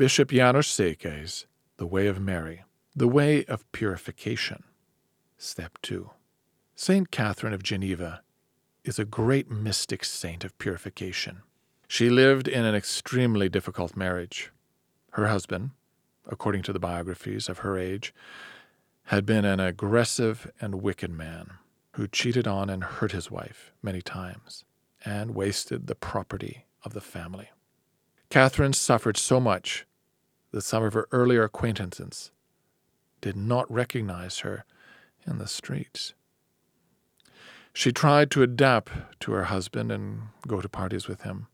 Bishop János Székely's The Way of Mary, The Way of Purification. Step 2. Saint Catherine of Geneva is a great mystic saint of purification. She lived in an extremely difficult marriage. Her husband, according to the biographies of her age, had been an aggressive and wicked man who cheated on and hurt his wife many times and wasted the property of the family. Catherine suffered so much that some of her earlier acquaintances did not recognize her in the streets. She tried to adapt to her husband and go to parties with him,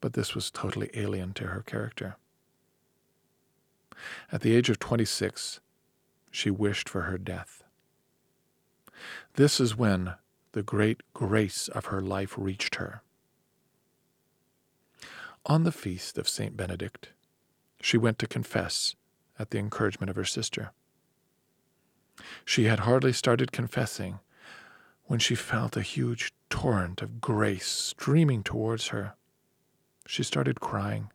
but this was totally alien to her character. At the age of 26, she wished for her death. This is when the great grace of her life reached her. On the feast of St. Benedict, she went to confess at the encouragement of her sister. She had hardly started confessing when she felt a huge torrent of grace streaming towards her. She started crying,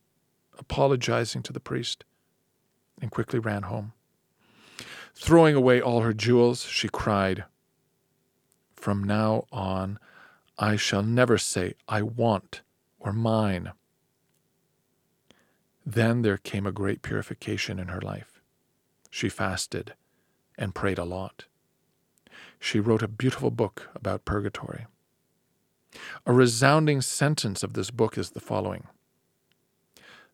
apologizing to the priest, and quickly ran home. Throwing away all her jewels, she cried, From now on, I shall never say, I want or mine. Then there came a great purification in her life. She fasted and prayed a lot. She wrote a beautiful book about purgatory. A resounding sentence of this book is the following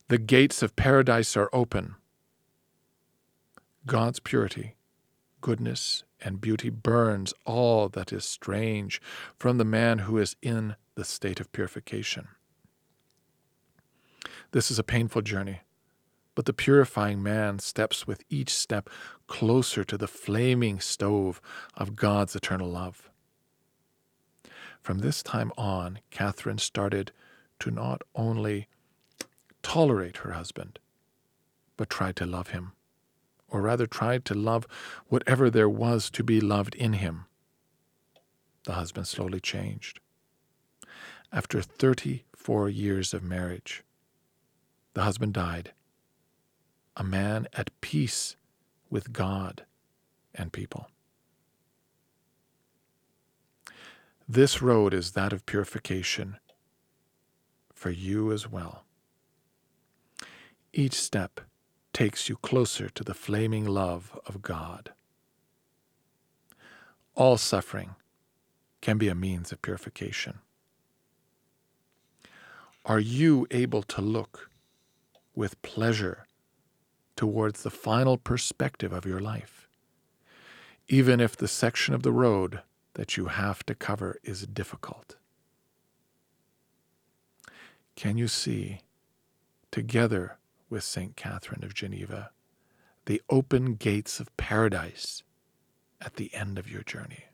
The gates of paradise are open. God's purity, goodness, and beauty burns all that is strange from the man who is in the state of purification. This is a painful journey, but the purifying man steps with each step closer to the flaming stove of God's eternal love. From this time on, Catherine started to not only tolerate her husband, but tried to love him, or rather tried to love whatever there was to be loved in him. The husband slowly changed. After 34 years of marriage, the husband died. A man at peace with God and people. This road is that of purification for you as well. Each step takes you closer to the flaming love of God. All suffering can be a means of purification. Are you able to look with pleasure towards the final perspective of your life, even if the section of the road that you have to cover is difficult. Can you see, together with St. Catherine of Geneva, the open gates of paradise at the end of your journey?